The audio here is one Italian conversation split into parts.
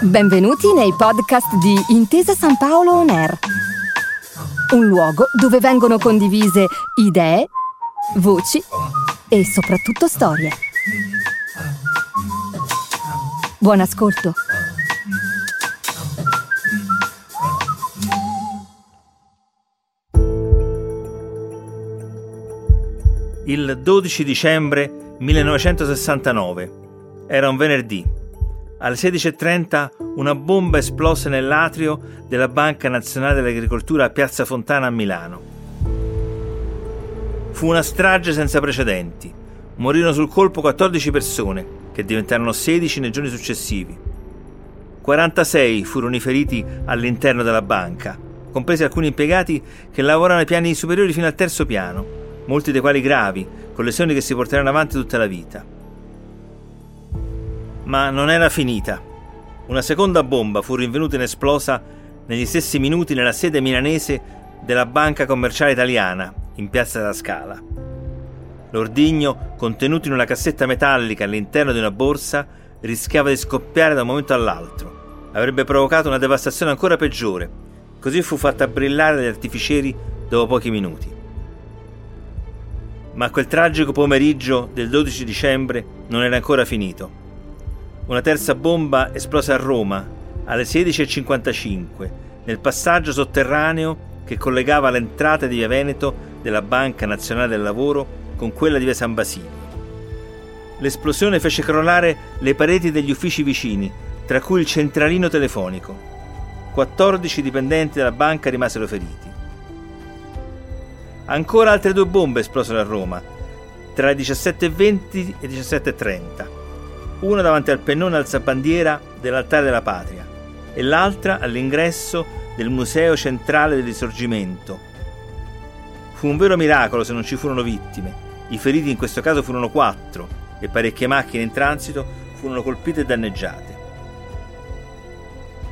Benvenuti nei podcast di Intesa San Paolo On Air, un luogo dove vengono condivise idee, voci e soprattutto storie. Buon ascolto. Il 12 dicembre 1969. Era un venerdì. Alle 16.30 una bomba esplose nell'atrio della Banca Nazionale dell'Agricoltura a Piazza Fontana a Milano. Fu una strage senza precedenti. Morirono sul colpo 14 persone, che diventarono 16 nei giorni successivi. 46 furono i feriti all'interno della banca, compresi alcuni impiegati che lavoravano ai piani superiori fino al terzo piano molti dei quali gravi, con lesioni che si porteranno avanti tutta la vita. Ma non era finita. Una seconda bomba fu rinvenuta inesplosa negli stessi minuti nella sede milanese della Banca Commerciale Italiana, in Piazza della Scala. L'ordigno, contenuto in una cassetta metallica all'interno di una borsa, rischiava di scoppiare da un momento all'altro. Avrebbe provocato una devastazione ancora peggiore. Così fu fatta brillare dagli artificieri dopo pochi minuti. Ma quel tragico pomeriggio del 12 dicembre non era ancora finito. Una terza bomba esplose a Roma alle 16.55 nel passaggio sotterraneo che collegava l'entrata di Via Veneto della Banca Nazionale del Lavoro con quella di Via San Basilio. L'esplosione fece crollare le pareti degli uffici vicini, tra cui il centralino telefonico. 14 dipendenti della banca rimasero feriti. Ancora altre due bombe esplosero a Roma, tra le 17.20 e 17.30, una davanti al pennone alzabandiera dell'altare della patria e l'altra all'ingresso del Museo Centrale del Risorgimento. Fu un vero miracolo se non ci furono vittime. I feriti in questo caso furono quattro e parecchie macchine in transito furono colpite e danneggiate.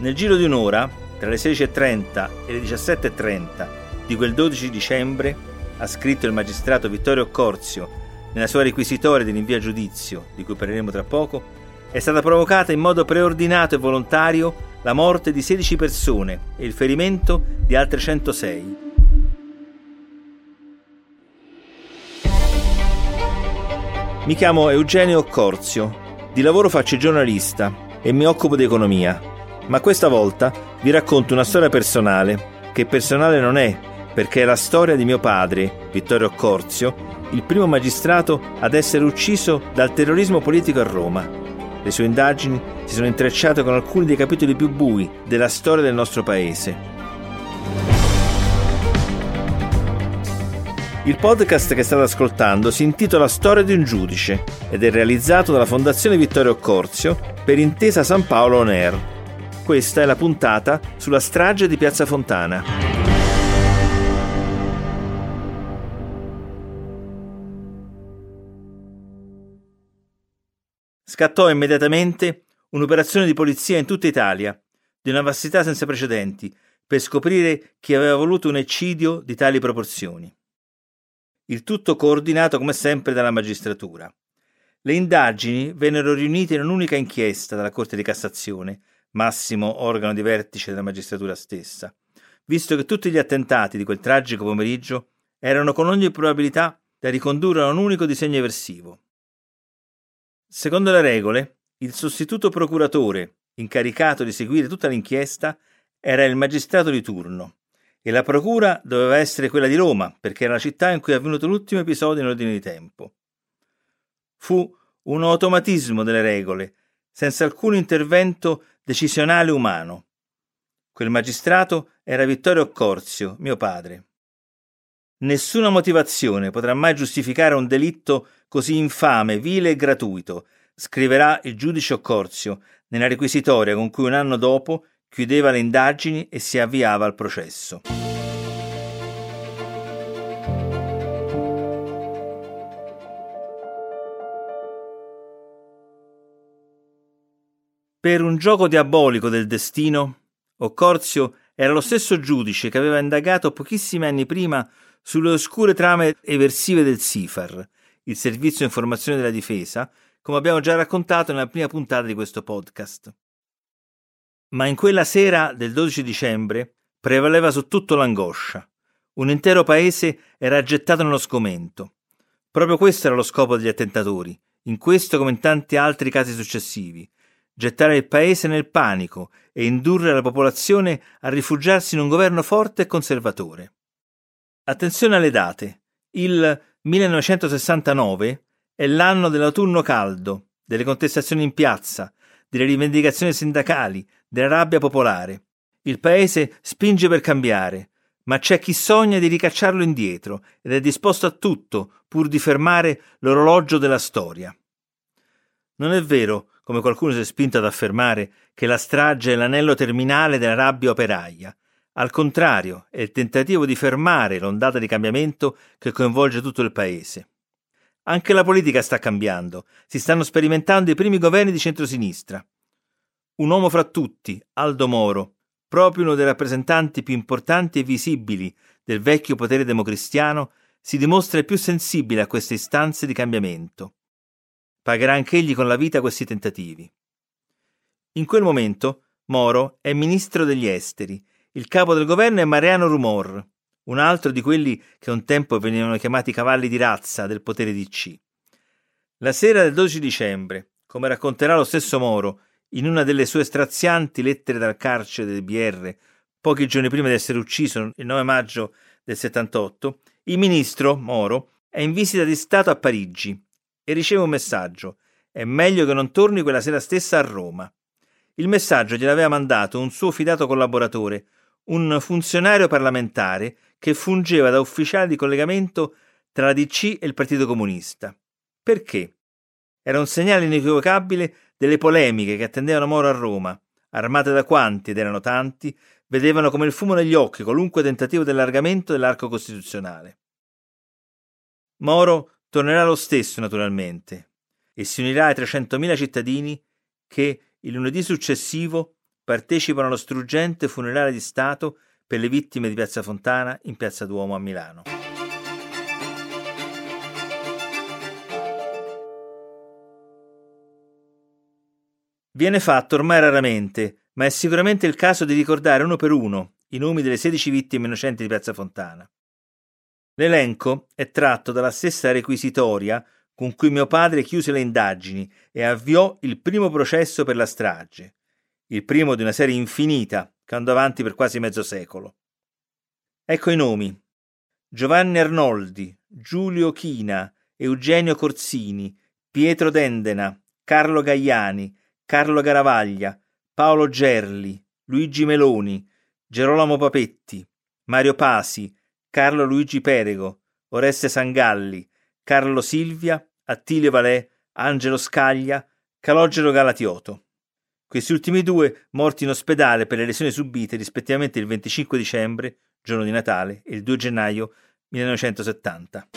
Nel giro di un'ora, tra le 16.30 e le 17.30, di quel 12 dicembre, ha scritto il magistrato Vittorio Corzio nella sua requisitoria di rinvio a giudizio, di cui parleremo tra poco, è stata provocata in modo preordinato e volontario la morte di 16 persone e il ferimento di altre 106. Mi chiamo Eugenio Corzio, di lavoro faccio giornalista e mi occupo di economia, ma questa volta vi racconto una storia personale, che personale non è perché è la storia di mio padre, Vittorio Corzio, il primo magistrato ad essere ucciso dal terrorismo politico a Roma. Le sue indagini si sono intrecciate con alcuni dei capitoli più bui della storia del nostro paese. Il podcast che state ascoltando si intitola Storia di un giudice ed è realizzato dalla Fondazione Vittorio Corzio per Intesa San Paolo On Air. Questa è la puntata sulla strage di Piazza Fontana. Scattò immediatamente un'operazione di polizia in tutta Italia, di una vastità senza precedenti, per scoprire chi aveva voluto un eccidio di tali proporzioni. Il tutto coordinato come sempre dalla magistratura. Le indagini vennero riunite in un'unica inchiesta dalla Corte di Cassazione, massimo organo di vertice della magistratura stessa, visto che tutti gli attentati di quel tragico pomeriggio erano con ogni probabilità da ricondurre a un unico disegno eversivo. Secondo le regole, il sostituto procuratore, incaricato di seguire tutta l'inchiesta, era il magistrato di turno e la procura doveva essere quella di Roma, perché era la città in cui è avvenuto l'ultimo episodio in ordine di tempo. Fu un automatismo delle regole, senza alcun intervento decisionale umano. Quel magistrato era Vittorio Corzio, mio padre. Nessuna motivazione potrà mai giustificare un delitto così infame, vile e gratuito, scriverà il giudice Occorzio nella requisitoria con cui un anno dopo chiudeva le indagini e si avviava al processo. Per un gioco diabolico del destino, Occorzio era lo stesso giudice che aveva indagato pochissimi anni prima sulle oscure trame eversive del SIFAR, il Servizio Informazione della Difesa, come abbiamo già raccontato nella prima puntata di questo podcast. Ma in quella sera del 12 dicembre prevaleva su tutto l'angoscia. Un intero paese era gettato nello sgomento. Proprio questo era lo scopo degli attentatori, in questo come in tanti altri casi successivi, gettare il paese nel panico e indurre la popolazione a rifugiarsi in un governo forte e conservatore. Attenzione alle date. Il 1969 è l'anno dell'autunno caldo, delle contestazioni in piazza, delle rivendicazioni sindacali, della rabbia popolare. Il paese spinge per cambiare, ma c'è chi sogna di ricacciarlo indietro ed è disposto a tutto pur di fermare l'orologio della storia. Non è vero, come qualcuno si è spinto ad affermare, che la strage è l'anello terminale della rabbia operaia. Al contrario, è il tentativo di fermare l'ondata di cambiamento che coinvolge tutto il paese. Anche la politica sta cambiando, si stanno sperimentando i primi governi di centrosinistra. Un uomo fra tutti, Aldo Moro, proprio uno dei rappresentanti più importanti e visibili del vecchio potere democristiano, si dimostra il più sensibile a queste istanze di cambiamento. Pagherà anch'egli con la vita questi tentativi. In quel momento Moro è ministro degli esteri, il capo del governo è Mariano Rumor, un altro di quelli che un tempo venivano chiamati cavalli di razza del potere di C. La sera del 12 dicembre, come racconterà lo stesso Moro in una delle sue strazianti lettere dal carcere del BR, pochi giorni prima di essere ucciso il 9 maggio del 78, il ministro Moro è in visita di Stato a Parigi e riceve un messaggio. È meglio che non torni quella sera stessa a Roma. Il messaggio gliel'aveva mandato un suo fidato collaboratore, un funzionario parlamentare che fungeva da ufficiale di collegamento tra la DC e il Partito Comunista. Perché? Era un segnale inequivocabile delle polemiche che attendevano Moro a Roma, armate da quanti, ed erano tanti, vedevano come il fumo negli occhi qualunque tentativo di allargamento dell'arco costituzionale. Moro tornerà lo stesso, naturalmente, e si unirà ai 300.000 cittadini che il lunedì successivo partecipano allo struggente funerale di Stato per le vittime di Piazza Fontana in Piazza Duomo a Milano. Viene fatto ormai raramente, ma è sicuramente il caso di ricordare uno per uno i nomi delle 16 vittime innocenti di Piazza Fontana. L'elenco è tratto dalla stessa requisitoria con cui mio padre chiuse le indagini e avviò il primo processo per la strage, il primo di una serie infinita che andò avanti per quasi mezzo secolo. Ecco i nomi. Giovanni Arnoldi, Giulio China, Eugenio Corsini, Pietro Dendena, Carlo Gaiani, Carlo Garavaglia, Paolo Gerli, Luigi Meloni, Gerolamo Papetti, Mario Pasi, Carlo Luigi Perego, Oreste Sangalli, Carlo Silvia, Attilio Valè, Angelo Scaglia, Calogero Galatioto. Questi ultimi due morti in ospedale per le lesioni subite rispettivamente il 25 dicembre, giorno di Natale, e il 2 gennaio 1970.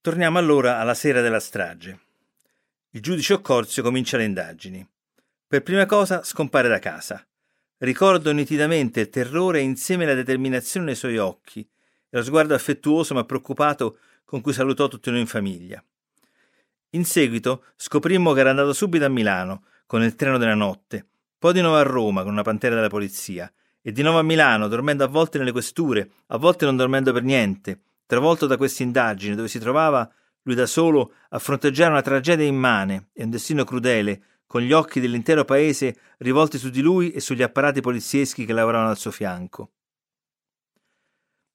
Torniamo allora alla sera della strage. Il giudice Occorzio comincia le indagini. Per prima cosa scompare da casa. Ricordo nitidamente il terrore insieme alla determinazione nei suoi occhi e lo sguardo affettuoso ma preoccupato con cui salutò tutti noi in famiglia. In seguito scoprimmo che era andato subito a Milano con il treno della notte, poi di nuovo a Roma con una pantera della polizia e di nuovo a Milano dormendo a volte nelle questure, a volte non dormendo per niente, travolto da queste indagini dove si trovava lui da solo a fronteggiare una tragedia immane e un destino crudele, con gli occhi dell'intero paese rivolti su di lui e sugli apparati polizieschi che lavoravano al suo fianco.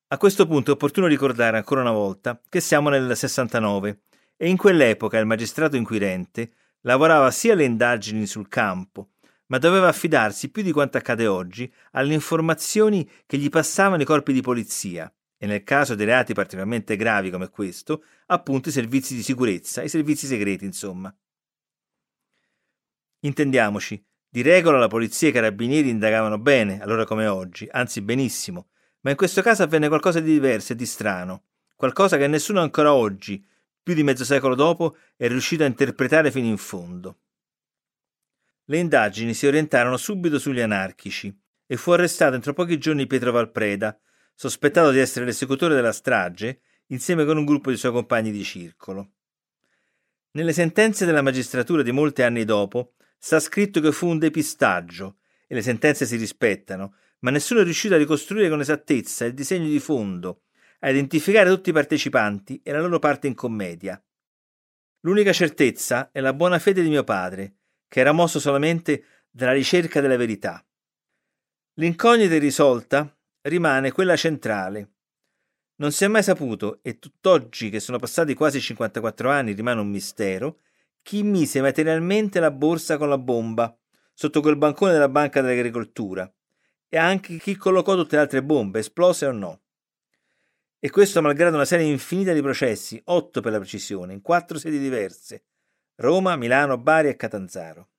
A questo punto è opportuno ricordare ancora una volta che siamo nel 69 e in quell'epoca il magistrato inquirente lavorava sia alle indagini sul campo, ma doveva affidarsi più di quanto accade oggi alle informazioni che gli passavano i corpi di polizia e nel caso di reati particolarmente gravi come questo, appunto i servizi di sicurezza, i servizi segreti, insomma. Intendiamoci, di regola la polizia e i carabinieri indagavano bene, allora come oggi, anzi benissimo, ma in questo caso avvenne qualcosa di diverso e di strano, qualcosa che nessuno ancora oggi, più di mezzo secolo dopo, è riuscito a interpretare fino in fondo. Le indagini si orientarono subito sugli anarchici e fu arrestato entro pochi giorni Pietro Valpreda, sospettato di essere l'esecutore della strage, insieme con un gruppo di suoi compagni di circolo. Nelle sentenze della magistratura di molti anni dopo sta scritto che fu un depistaggio e le sentenze si rispettano, ma nessuno è riuscito a ricostruire con esattezza il disegno di fondo, a identificare tutti i partecipanti e la loro parte in commedia. L'unica certezza è la buona fede di mio padre, che era mosso solamente dalla ricerca della verità. L'incognita irrisolta rimane quella centrale. Non si è mai saputo, e tutt'oggi che sono passati quasi 54 anni rimane un mistero, chi mise materialmente la borsa con la bomba sotto quel bancone della Banca dell'Agricoltura e anche chi collocò tutte le altre bombe, esplose o no. E questo malgrado una serie infinita di processi, otto per la precisione, in quattro sedi diverse, Roma, Milano, Bari e Catanzaro.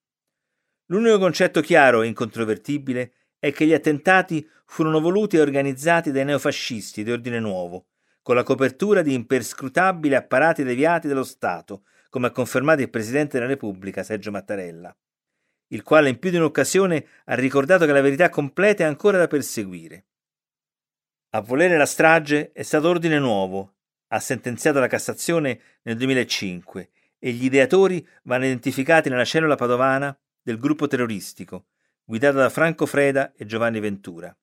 L'unico concetto chiaro e incontrovertibile è che gli attentati furono voluti e organizzati dai neofascisti di ordine nuovo, con la copertura di imperscrutabili apparati deviati dello Stato, come ha confermato il Presidente della Repubblica Sergio Mattarella, il quale in più di un'occasione ha ricordato che la verità completa è ancora da perseguire. A volere la strage è stato ordine nuovo, ha sentenziato la Cassazione nel 2005 e gli ideatori vanno identificati nella cellula padovana del gruppo terroristico, guidata da Franco Freda e Giovanni Ventura.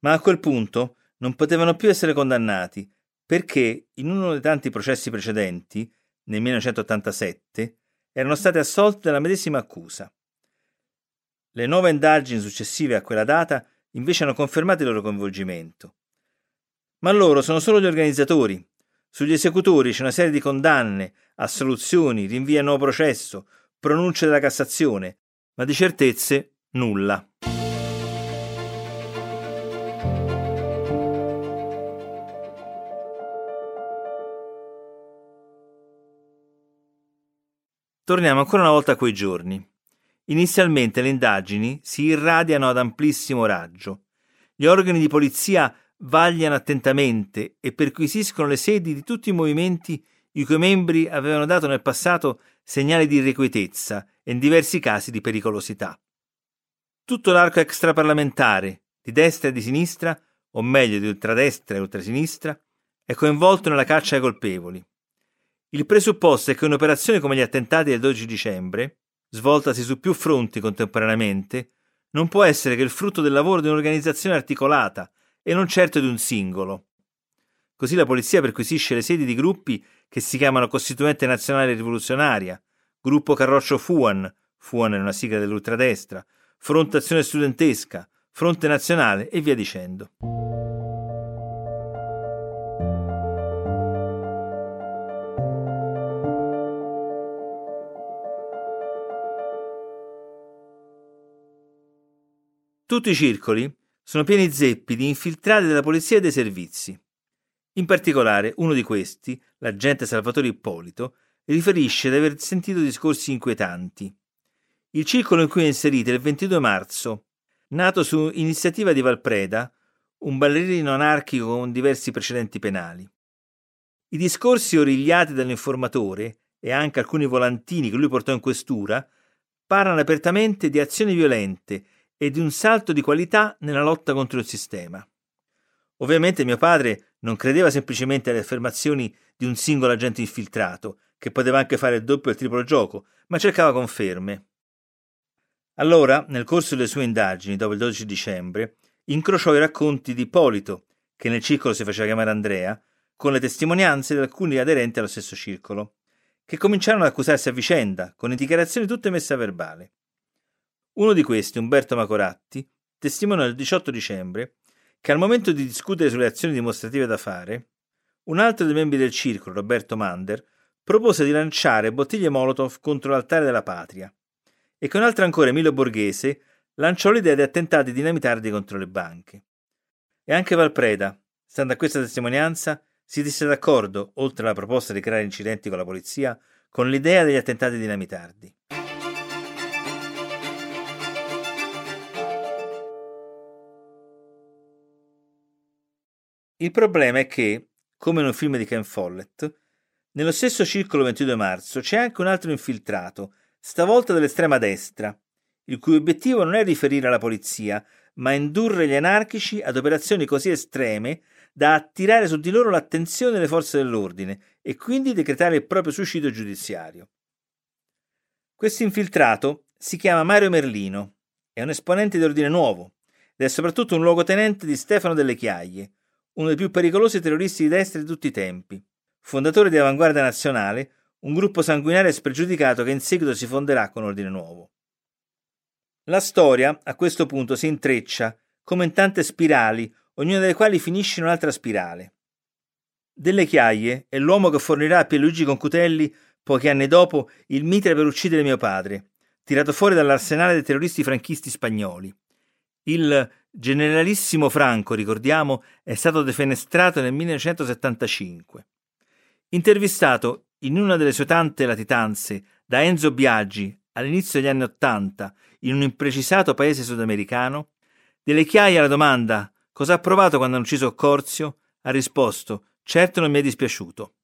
Ma a quel punto non potevano più essere condannati perché in uno dei tanti processi precedenti, nel 1987, erano stati assolti dalla medesima accusa. Le nuove indagini successive a quella data invece hanno confermato il loro coinvolgimento. Ma loro sono solo gli organizzatori. Sugli esecutori c'è una serie di condanne, assoluzioni, rinvii a nuovo processo, pronunce della Cassazione, ma di certezze nulla. Torniamo ancora una volta a quei giorni. Inizialmente le indagini si irradiano ad amplissimo raggio. Gli organi di polizia vagliano attentamente e perquisiscono le sedi di tutti i movimenti i cui membri avevano dato nel passato segnali di irrequietezza e in diversi casi di pericolosità. Tutto l'arco extraparlamentare, di destra e di sinistra, o meglio di ultradestra e ultrasinistra, è coinvolto nella caccia ai colpevoli. Il presupposto è che un'operazione come gli attentati del 12 dicembre, svoltasi su più fronti contemporaneamente, non può essere che il frutto del lavoro di un'organizzazione articolata e non certo di un singolo. Così la polizia perquisisce le sedi di gruppi che si chiamano Costituente Nazionale Rivoluzionaria, Gruppo Carroccio Fuan, Fuan è una sigla dell'ultradestra, Fronte Azione Studentesca, Fronte Nazionale e via dicendo. Tutti i circoli sono pieni zeppi di infiltrati della polizia e dei servizi. In particolare, uno di questi, l'agente Salvatore Ippolito, riferisce di aver sentito discorsi inquietanti. Il circolo in cui è inserito è il 22 marzo, nato su iniziativa di Valpreda, un ballerino anarchico con diversi precedenti penali. I discorsi origliati dall'informatore e anche alcuni volantini che lui portò in questura parlano apertamente di azioni violente e di un salto di qualità nella lotta contro il sistema. Ovviamente mio padre non credeva semplicemente alle affermazioni di un singolo agente infiltrato, che poteva anche fare il doppio o il triplo gioco, ma cercava conferme. Allora, nel corso delle sue indagini, dopo il 12 dicembre, incrociò i racconti di Ippolito, che nel circolo si faceva chiamare Andrea, con le testimonianze di alcuni aderenti allo stesso circolo, che cominciarono ad accusarsi a vicenda, con le dichiarazioni tutte messe a verbale. Uno di questi, Umberto Macoratti, testimoniò il 18 dicembre che al momento di discutere sulle azioni dimostrative da fare, un altro dei membri del circolo, Roberto Mander, propose di lanciare bottiglie Molotov contro l'altare della patria e che un altro ancora, Emilio Borghese, lanciò l'idea di attentati dinamitardi contro le banche. E anche Valpreda, stando a questa testimonianza, si disse d'accordo, oltre alla proposta di creare incidenti con la polizia, con l'idea degli attentati dinamitardi. Il problema è che, come in un film di Ken Follett, nello stesso circolo 22 marzo c'è anche un altro infiltrato, stavolta dell'estrema destra, il cui obiettivo non è riferire alla polizia, ma indurre gli anarchici ad operazioni così estreme da attirare su di loro l'attenzione delle forze dell'ordine e quindi decretare il proprio suicidio giudiziario. Questo infiltrato si chiama Mario Merlino, è un esponente di Ordine Nuovo ed è soprattutto un luogotenente di Stefano delle Chiaie, uno dei più pericolosi terroristi di destra di tutti i tempi, fondatore di Avanguardia Nazionale, un gruppo sanguinario e spregiudicato che in seguito si fonderà con Ordine Nuovo. La storia a questo punto si intreccia come in tante spirali, ognuna delle quali finisce in un'altra spirale. Delle Chiaie è l'uomo che fornirà a Pierluigi Concutelli, pochi anni dopo, il mitra per uccidere mio padre, tirato fuori dall'arsenale dei terroristi franchisti spagnoli. Il generalissimo Franco, ricordiamo, è stato defenestrato nel 1975. Intervistato in una delle sue tante latitanze da Enzo Biaggi all'inizio degli anni Ottanta in un imprecisato paese sudamericano, delle chiaie alla domanda cosa ha provato quando hanno ucciso Corzio, ha risposto certo non mi è dispiaciuto.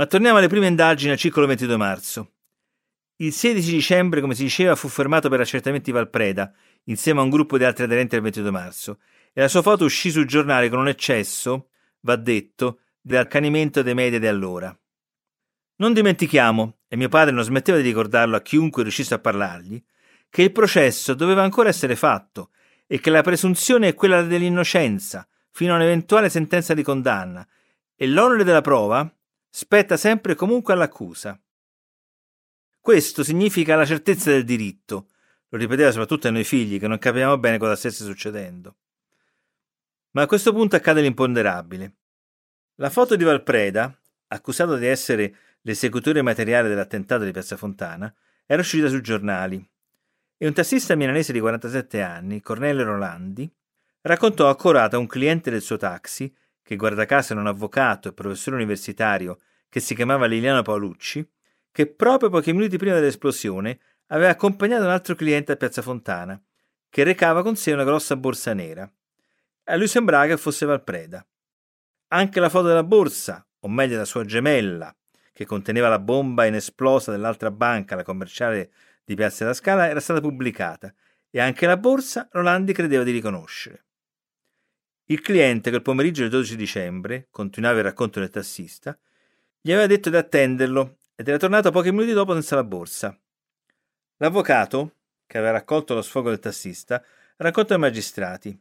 Ma torniamo alle prime indagini al circolo 22 marzo. Il 16 dicembre, come si diceva, fu fermato per accertamenti Valpreda, insieme a un gruppo di altri aderenti al 22 marzo, e la sua foto uscì sul giornale con un eccesso, va detto, di accanimento dei media di allora. Non dimentichiamo, e mio padre non smetteva di ricordarlo a chiunque riuscisse a parlargli, che il processo doveva ancora essere fatto e che la presunzione è quella dell'innocenza fino a un'eventuale sentenza di condanna e l'onere della prova spetta sempre e comunque all'accusa. Questo significa la certezza del diritto. Lo ripeteva soprattutto ai noi figli, che non capivamo bene cosa stesse succedendo. Ma a questo punto accade l'imponderabile. La foto di Valpreda, accusato di essere l'esecutore materiale dell'attentato di Piazza Fontana, era uscita sui giornali e un tassista milanese di 47 anni, Cornelio Rolandi, raccontò a un cliente del suo taxi, che guarda caso era un avvocato e professore universitario che si chiamava Liliano Paolucci, che proprio pochi minuti prima dell'esplosione aveva accompagnato un altro cliente a Piazza Fontana, che recava con sé una grossa borsa nera. A lui sembrava che fosse Valpreda. Anche la foto della borsa, o meglio la sua gemella, che conteneva la bomba inesplosa dell'altra banca, la commerciale di Piazza della Scala, era stata pubblicata e anche la borsa Rolandi credeva di riconoscere. Il cliente, quel pomeriggio del 12 dicembre, continuava il racconto del tassista, gli aveva detto di attenderlo ed era tornato pochi minuti dopo senza la borsa. L'avvocato, che aveva raccolto lo sfogo del tassista, racconta ai magistrati.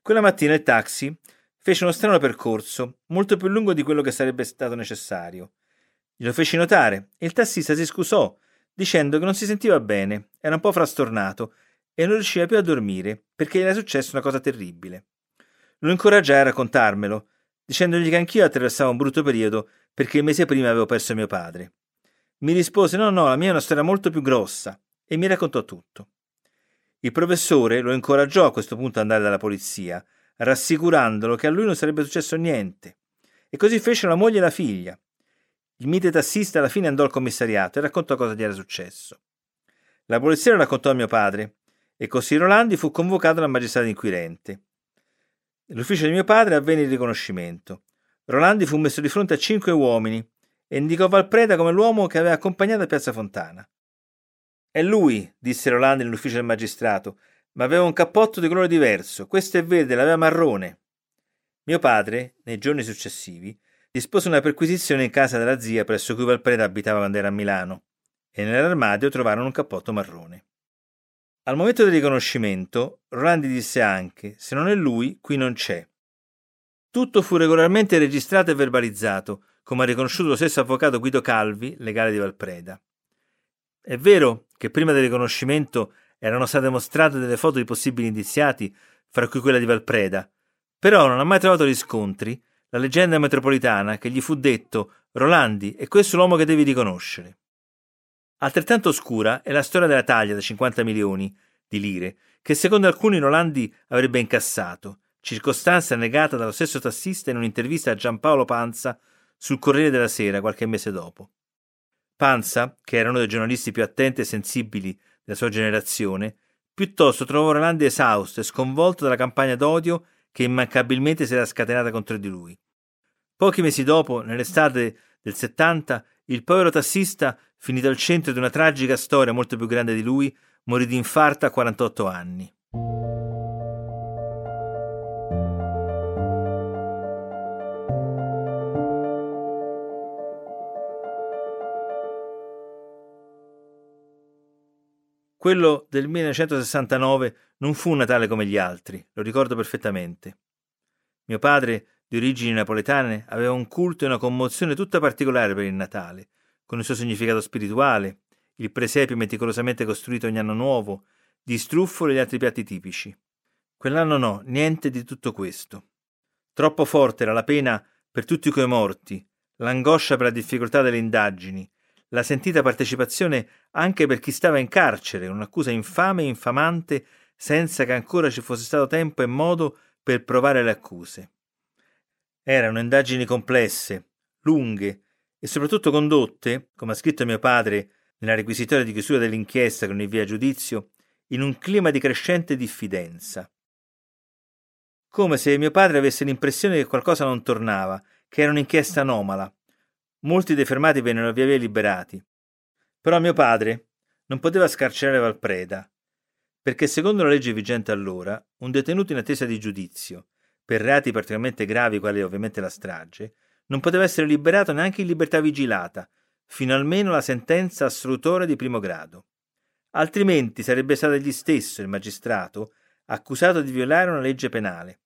Quella mattina il taxi fece uno strano percorso, molto più lungo di quello che sarebbe stato necessario. Glielo feci notare e il tassista si scusò, dicendo che non si sentiva bene, era un po' frastornato e non riusciva più a dormire perché gli era successa una cosa terribile. Lo incoraggiai a raccontarmelo, dicendogli che anch'io attraversavo un brutto periodo perché il mese prima avevo perso mio padre. Mi rispose: No, no, la mia è una storia molto più grossa, e mi raccontò tutto. Il professore lo incoraggiò a questo punto ad andare dalla polizia, rassicurandolo che a lui non sarebbe successo niente. E così fecero la moglie e la figlia. Il mite tassista alla fine andò al commissariato e raccontò cosa gli era successo. La polizia lo raccontò a mio padre, e così Rolandi fu convocato dal magistrato inquirente. Nell'ufficio di mio padre avvenne il riconoscimento. Rolandi fu messo di fronte a cinque uomini e indicò Valpreda come l'uomo che aveva accompagnato a Piazza Fontana. È lui, disse Rolandi nell'ufficio del magistrato, ma aveva un cappotto di colore diverso, questo è verde, l'aveva marrone. Mio padre, nei giorni successivi, dispose una perquisizione in casa della zia presso cui Valpreda abitava quando era a Milano, e nell'armadio trovarono un cappotto marrone. Al momento del riconoscimento, Rolandi disse anche: Se non è lui, qui non c'è. Tutto fu regolarmente registrato e verbalizzato, come ha riconosciuto lo stesso avvocato Guido Calvi, legale di Valpreda. È vero che prima del riconoscimento erano state mostrate delle foto di possibili indiziati, fra cui quella di Valpreda, però non ha mai trovato riscontri la leggenda metropolitana che gli fu detto Rolandi è questo l'uomo che devi riconoscere. Altrettanto oscura è la storia della taglia da 50 milioni di lire che secondo alcuni Rolandi avrebbe incassato, circostanza negata dallo stesso tassista in un'intervista a Giampaolo Panza sul Corriere della Sera qualche mese dopo. Panza, che era uno dei giornalisti più attenti e sensibili della sua generazione, piuttosto trovò Rolandi esausto e sconvolto dalla campagna d'odio che immancabilmente si era scatenata contro di lui. Pochi mesi dopo, nell'estate del 70, il povero tassista, finito al centro di una tragica storia molto più grande di lui, morì di infarto a 48 anni. Quello del 1969 non fu un Natale come gli altri, lo ricordo perfettamente. Mio padre, di origini napoletane, aveva un culto e una commozione tutta particolare per il Natale, con il suo significato spirituale, il presepio meticolosamente costruito ogni anno nuovo, di struffoli e gli altri piatti tipici. Quell'anno no, niente di tutto questo. Troppo forte era la pena per tutti quei morti, l'angoscia per la difficoltà delle indagini, la sentita partecipazione anche per chi stava in carcere, un'accusa infame e infamante senza che ancora ci fosse stato tempo e modo per provare le accuse. Erano indagini complesse, lunghe e soprattutto condotte, come ha scritto mio padre nella requisitoria di chiusura dell'inchiesta con il via giudizio, in un clima di crescente diffidenza. Come se mio padre avesse l'impressione che qualcosa non tornava, che era un'inchiesta anomala, Molti dei fermati vennero via via liberati. Però mio padre non poteva scarcerare Valpreda, perché secondo la legge vigente allora, un detenuto in attesa di giudizio, per reati particolarmente gravi quali ovviamente la strage, non poteva essere liberato neanche in libertà vigilata, fino almeno alla sentenza assolutoria di primo grado. Altrimenti sarebbe stato egli stesso, il magistrato, accusato di violare una legge penale.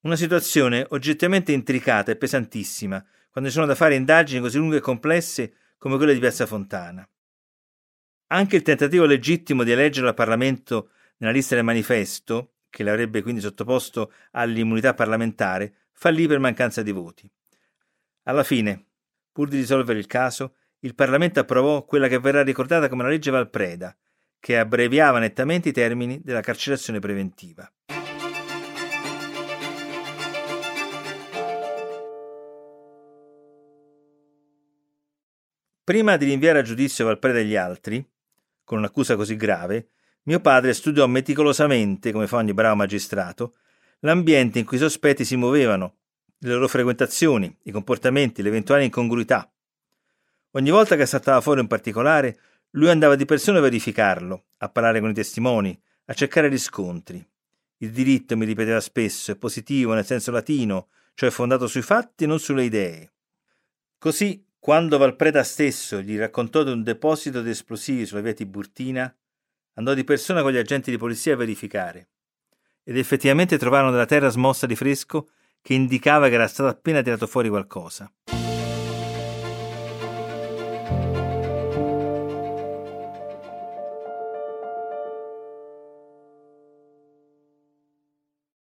Una situazione oggettivamente intricata e pesantissima, quando ci sono da fare indagini così lunghe e complesse come quelle di Piazza Fontana. Anche il tentativo legittimo di eleggerlo al Parlamento nella lista del manifesto, che l'avrebbe quindi sottoposto all'immunità parlamentare, fallì per mancanza di voti. Alla fine, pur di risolvere il caso, il Parlamento approvò quella che verrà ricordata come la legge Valpreda, che abbreviava nettamente i termini della carcerazione preventiva. Prima di rinviare a giudizio Valpreda e gli altri, con un'accusa così grave, mio padre studiò meticolosamente, come fa ogni bravo magistrato, l'ambiente in cui i sospetti si muovevano, le loro frequentazioni, i comportamenti, le eventuali incongruità. Ogni volta che saltava fuori un particolare, lui andava di persona a verificarlo, a parlare con i testimoni, a cercare riscontri. Il diritto, mi ripeteva spesso, è positivo nel senso latino, cioè fondato sui fatti e non sulle idee. Così quando Valpreda stesso gli raccontò di un deposito di esplosivi sulla via Tiburtina, andò di persona con gli agenti di polizia a verificare. Ed effettivamente trovarono della terra smossa di fresco che indicava che era stato appena tirato fuori qualcosa.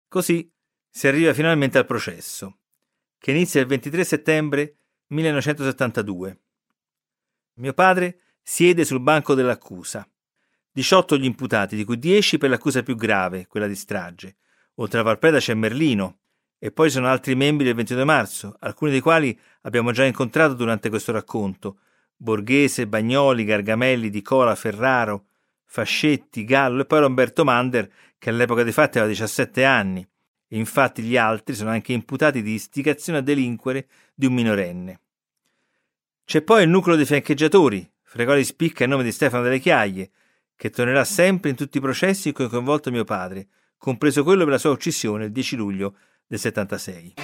Così si arriva finalmente al processo, che inizia il 23 settembre 1972. Mio padre siede sul banco dell'accusa. 18 gli imputati, di cui 10 per l'accusa più grave, quella di strage. Oltre a Valpreda c'è Merlino, e poi sono altri membri del 22 marzo, alcuni dei quali abbiamo già incontrato durante questo racconto. Borghese, Bagnoli, Gargamelli, Di Cola, Ferraro, Fascetti, Gallo e poi Roberto Mander, che all'epoca dei fatti aveva 17 anni. E infatti gli altri sono anche imputati di istigazione a delinquere di un minorenne. C'è poi il nucleo dei fiancheggiatori, fra i quali spicca il nome di Stefano delle Chiaie, che tornerà sempre in tutti i processi in cui è coinvolto mio padre, compreso quello per la sua uccisione il 10 luglio del 76.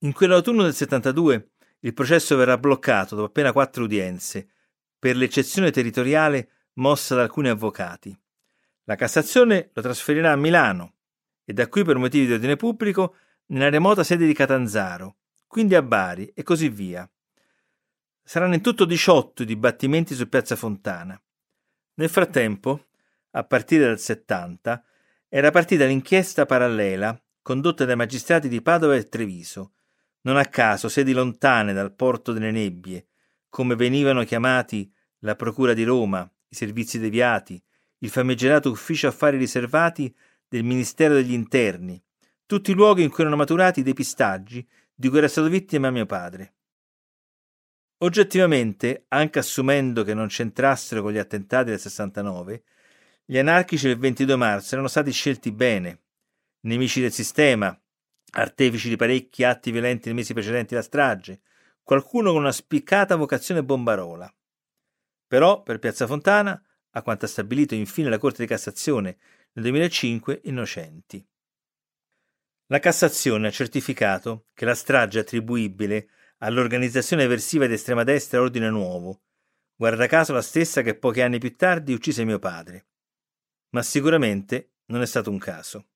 In quell'autunno del 72 il processo verrà bloccato dopo appena quattro udienze, per l'eccezione territoriale mossa da alcuni avvocati. La Cassazione lo trasferirà a Milano, e da qui per motivi di ordine pubblico nella remota sede di Catanzaro, quindi a Bari e così via. Saranno in tutto 18 i dibattimenti su Piazza Fontana. Nel frattempo, a partire dal 70, era partita l'inchiesta parallela condotta dai magistrati di Padova e Treviso, non a caso sedi lontane dal porto delle nebbie, come venivano chiamati la Procura di Roma, i servizi deviati, il famigerato ufficio affari riservati del Ministero degli Interni, tutti i luoghi in cui erano maturati i depistaggi di cui era stato vittima mio padre. Oggettivamente, anche assumendo che non c'entrassero con gli attentati del 69, gli anarchici del 22 marzo erano stati scelti bene, nemici del sistema, artefici di parecchi atti violenti nei mesi precedenti la strage, qualcuno con una spiccata vocazione bombarola. Però, per Piazza Fontana, a quanto ha stabilito infine la Corte di Cassazione nel 2005, innocenti. La Cassazione ha certificato che la strage attribuibile all'organizzazione eversiva di estrema destra Ordine Nuovo, guarda caso la stessa che pochi anni più tardi uccise mio padre. Ma sicuramente non è stato un caso.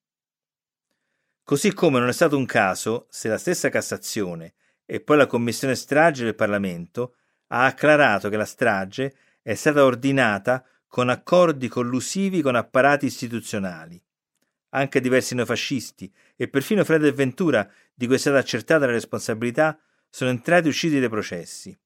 Così come non è stato un caso se la stessa Cassazione e poi la Commissione strage del Parlamento ha acclarato che la strage è stata ordinata con accordi collusivi con apparati istituzionali. Anche diversi neofascisti e perfino Fred e Ventura, di cui è stata accertata la responsabilità, sono entrati usciti dai processi.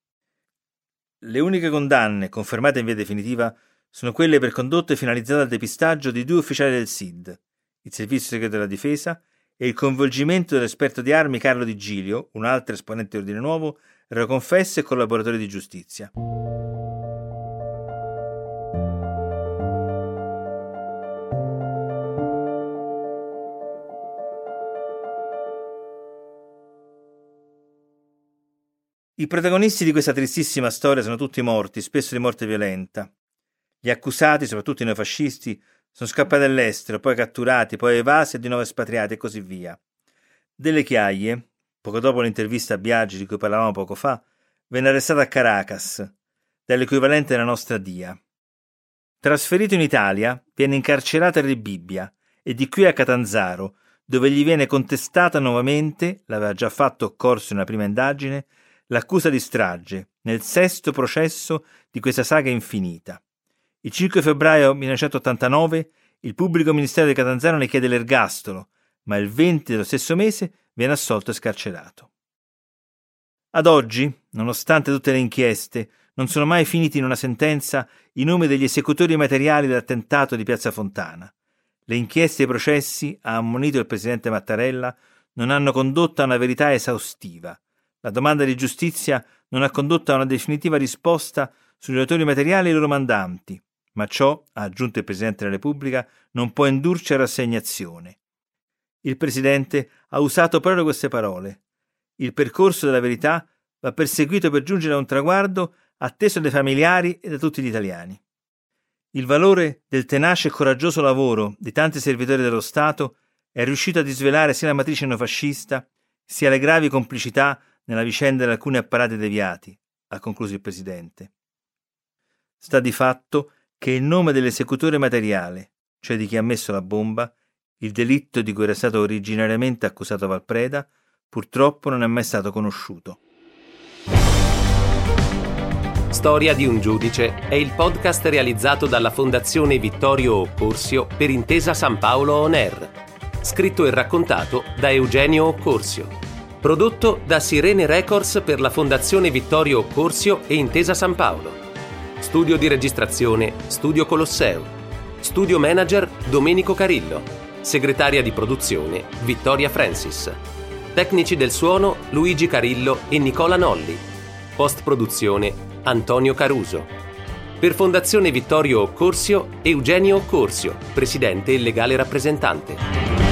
Le uniche condanne confermate in via definitiva sono quelle per condotte finalizzate al depistaggio di due ufficiali del SID, il Servizio Segreto della Difesa e il coinvolgimento dell'esperto di armi Carlo Di Gilio, un altro esponente di Ordine Nuovo, reconfesso e collaboratore di giustizia. I protagonisti di questa tristissima storia sono tutti morti, spesso di morte violenta. Gli accusati, soprattutto i neofascisti, sono scappati all'estero, poi catturati, poi evasi e di nuovo espatriati e così via. Delle Chiaie, poco dopo l'intervista a Biagi di cui parlavamo poco fa, venne arrestato a Caracas, dall'equivalente della nostra DIA. Trasferito in Italia, viene incarcerato a Rebibbia e di qui a Catanzaro, dove gli viene contestata nuovamente, l'aveva già fatto occorso in una prima indagine, l'accusa di strage nel sesto processo di questa saga infinita. Il 5 febbraio 1989 il pubblico ministero di Catanzaro ne chiede l'ergastolo, ma il 20 dello stesso mese viene assolto e scarcerato. Ad oggi, nonostante tutte le inchieste, non sono mai finiti in una sentenza i nomi degli esecutori materiali dell'attentato di Piazza Fontana. Le inchieste e i processi, ha ammonito il presidente Mattarella, non hanno condotto a una verità esaustiva. La domanda di giustizia non ha condotto a una definitiva risposta sugli autori materiali e i loro mandanti, ma ciò, ha aggiunto il Presidente della Repubblica, non può indurci a rassegnazione. Il Presidente ha usato proprio queste parole. Il percorso della verità va perseguito per giungere a un traguardo atteso dai familiari e da tutti gli italiani. Il valore del tenace e coraggioso lavoro di tanti servitori dello Stato è riuscito a disvelare sia la matrice neofascista, sia le gravi complicità nella vicenda di alcuni apparati deviati, ha concluso il Presidente. Sta di fatto che il nome dell'esecutore materiale, cioè di chi ha messo la bomba, il delitto di cui era stato originariamente accusato Valpreda, purtroppo non è mai stato conosciuto. Storia di un giudice è il podcast realizzato dalla Fondazione Vittorio Occorsio per Intesa San Paolo On Air. Scritto e raccontato da Eugenio Occorsio. Prodotto da Sirene Records per la Fondazione Vittorio Occorsio e Intesa San Paolo. Studio di registrazione Studio Colosseo. Studio manager Domenico Carillo. Segretaria di produzione Vittoria Francis. Tecnici del suono Luigi Carillo e Nicola Nolli. Post produzione Antonio Caruso. Per Fondazione Vittorio Occorsio Eugenio Occorsio, presidente e legale rappresentante.